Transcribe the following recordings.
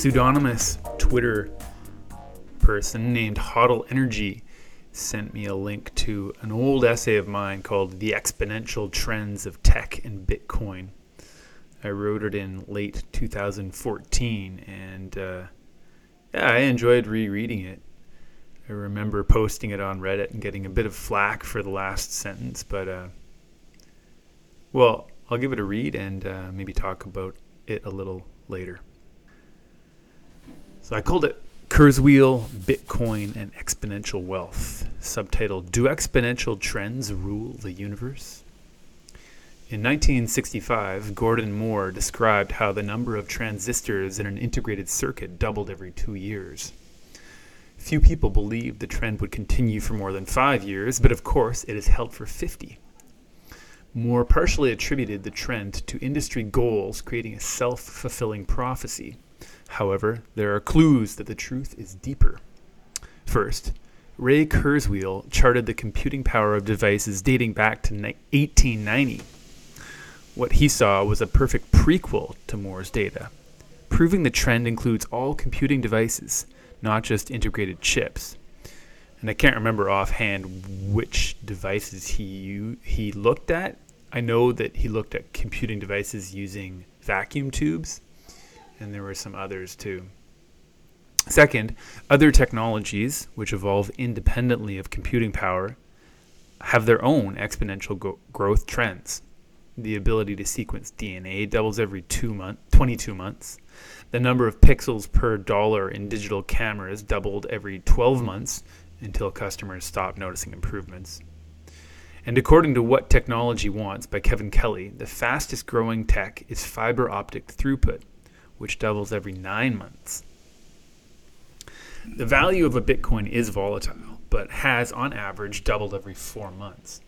pseudonymous Twitter person named Hodl Energy sent me a link to an old essay of mine called The Exponential Trends of Tech and Bitcoin. I wrote it in late 2014, and uh, yeah, I enjoyed rereading it. I remember posting it on Reddit and getting a bit of flack for the last sentence, but uh, well, I'll give it a read and uh, maybe talk about it a little later. So I called it Kurzweil, Bitcoin, and Exponential Wealth. Subtitled Do Exponential Trends Rule the Universe? In 1965, Gordon Moore described how the number of transistors in an integrated circuit doubled every two years. Few people believed the trend would continue for more than five years, but of course it has held for 50. Moore partially attributed the trend to industry goals creating a self fulfilling prophecy. However, there are clues that the truth is deeper. First, Ray Kurzweil charted the computing power of devices dating back to 1890. What he saw was a perfect prequel to Moore's data, proving the trend includes all computing devices, not just integrated chips. And I can't remember offhand which devices he he looked at. I know that he looked at computing devices using vacuum tubes and there were some others too. Second, other technologies, which evolve independently of computing power, have their own exponential go- growth trends. The ability to sequence DNA doubles every two month, 22 months. The number of pixels per dollar in digital cameras doubled every 12 months until customers stopped noticing improvements. And according to What Technology Wants by Kevin Kelly, the fastest growing tech is fiber optic throughput which doubles every nine months. The value of a Bitcoin is volatile, but has on average doubled every four months.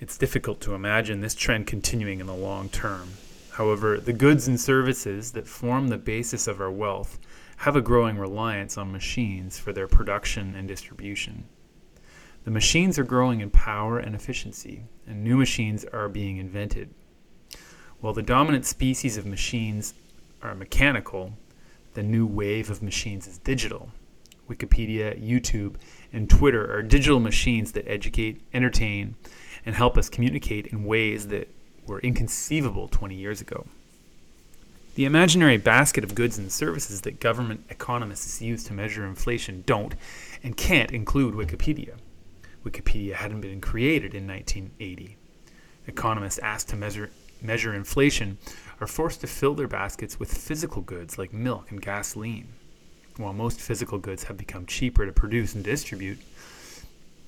It's difficult to imagine this trend continuing in the long term. However, the goods and services that form the basis of our wealth have a growing reliance on machines for their production and distribution. The machines are growing in power and efficiency, and new machines are being invented. While the dominant species of machines are mechanical, the new wave of machines is digital. Wikipedia, YouTube, and Twitter are digital machines that educate, entertain, and help us communicate in ways that were inconceivable 20 years ago. The imaginary basket of goods and services that government economists use to measure inflation don't and can't include Wikipedia. Wikipedia hadn't been created in 1980. Economists asked to measure, measure inflation are forced to fill their baskets with physical goods like milk and gasoline. While most physical goods have become cheaper to produce and distribute,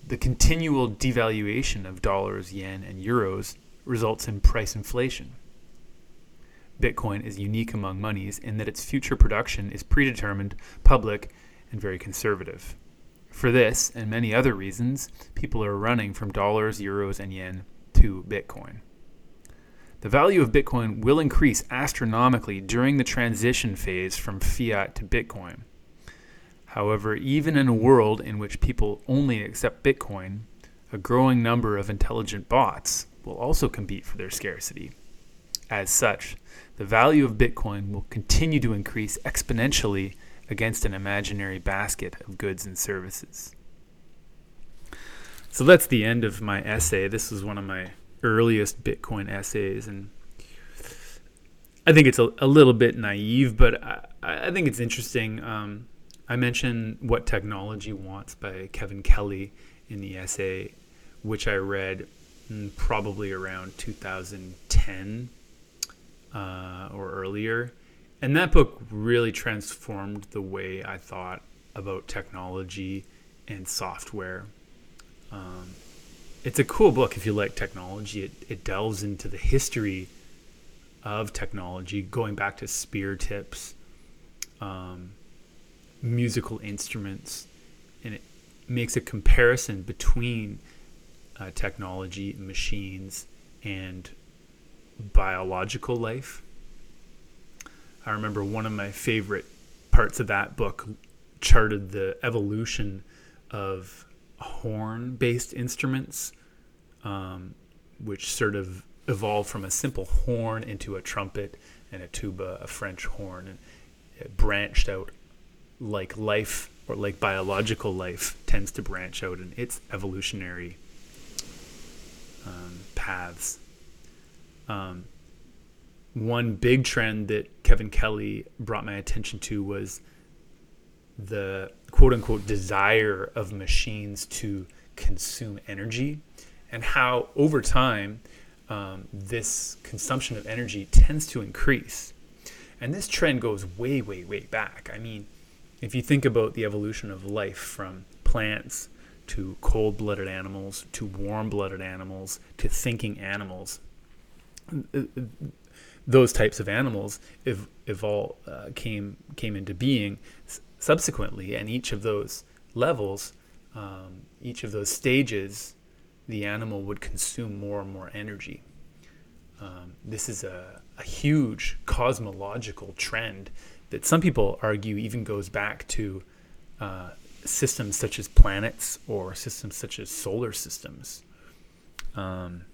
the continual devaluation of dollars, yen, and euros results in price inflation. Bitcoin is unique among monies in that its future production is predetermined, public, and very conservative. For this and many other reasons, people are running from dollars, euros, and yen to Bitcoin. The value of Bitcoin will increase astronomically during the transition phase from fiat to Bitcoin. However, even in a world in which people only accept Bitcoin, a growing number of intelligent bots will also compete for their scarcity. As such, the value of Bitcoin will continue to increase exponentially against an imaginary basket of goods and services. So that's the end of my essay. This was one of my earliest Bitcoin essays, and I think it's a, a little bit naive, but I, I think it's interesting. Um, I mentioned What Technology Wants by Kevin Kelly in the essay, which I read probably around 2010 uh, or earlier. And that book really transformed the way I thought about technology and software. Um, it's a cool book if you like technology. It, it delves into the history of technology, going back to spear tips, um, musical instruments, and it makes a comparison between uh, technology, machines, and biological life. I remember one of my favorite parts of that book charted the evolution of horn based instruments, um, which sort of evolved from a simple horn into a trumpet and a tuba, a French horn. And it branched out like life or like biological life tends to branch out in its evolutionary um, paths. Um, one big trend that Kevin Kelly brought my attention to was the quote unquote desire of machines to consume energy and how over time um, this consumption of energy tends to increase. And this trend goes way, way, way back. I mean, if you think about the evolution of life from plants to cold blooded animals to warm blooded animals to thinking animals, those types of animals if all uh, came came into being subsequently, and each of those levels, um, each of those stages, the animal would consume more and more energy. Um, this is a, a huge cosmological trend that some people argue even goes back to uh, systems such as planets or systems such as solar systems. Um,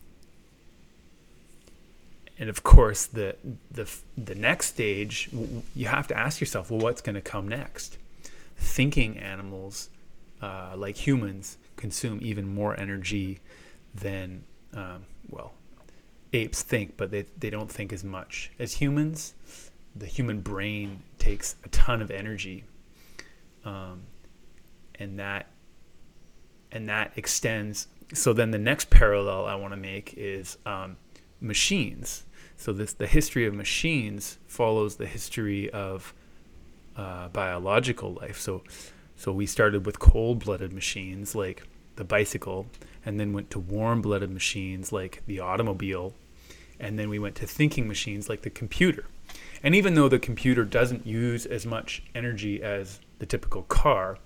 and of course, the the the next stage, you have to ask yourself, well, what's going to come next? Thinking animals, uh, like humans, consume even more energy than um, well, apes think, but they they don't think as much as humans. The human brain takes a ton of energy, um, and that and that extends. So then the next parallel I want to make is um, machines so this the history of machines follows the history of uh, biological life. So so we started with cold-blooded machines like the bicycle, and then went to warm-blooded machines like the automobile, and then we went to thinking machines like the computer. And even though the computer doesn't use as much energy as the typical car,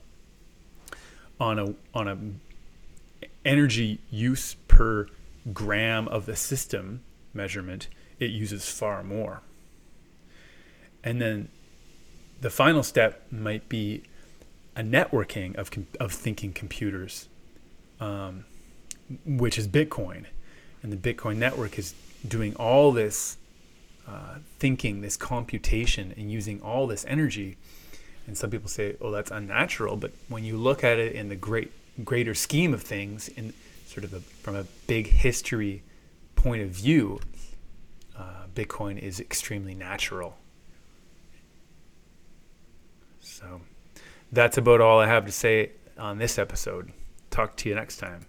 on a on a energy use per gram of the system measurement, it uses far more. And then the final step might be a networking of, of thinking computers, um, which is Bitcoin. And the Bitcoin network is doing all this uh, thinking, this computation, and using all this energy. And some people say, "Oh, that's unnatural." But when you look at it in the great, greater scheme of things, in sort of a, from a big history point of view, Bitcoin is extremely natural. So that's about all I have to say on this episode. Talk to you next time.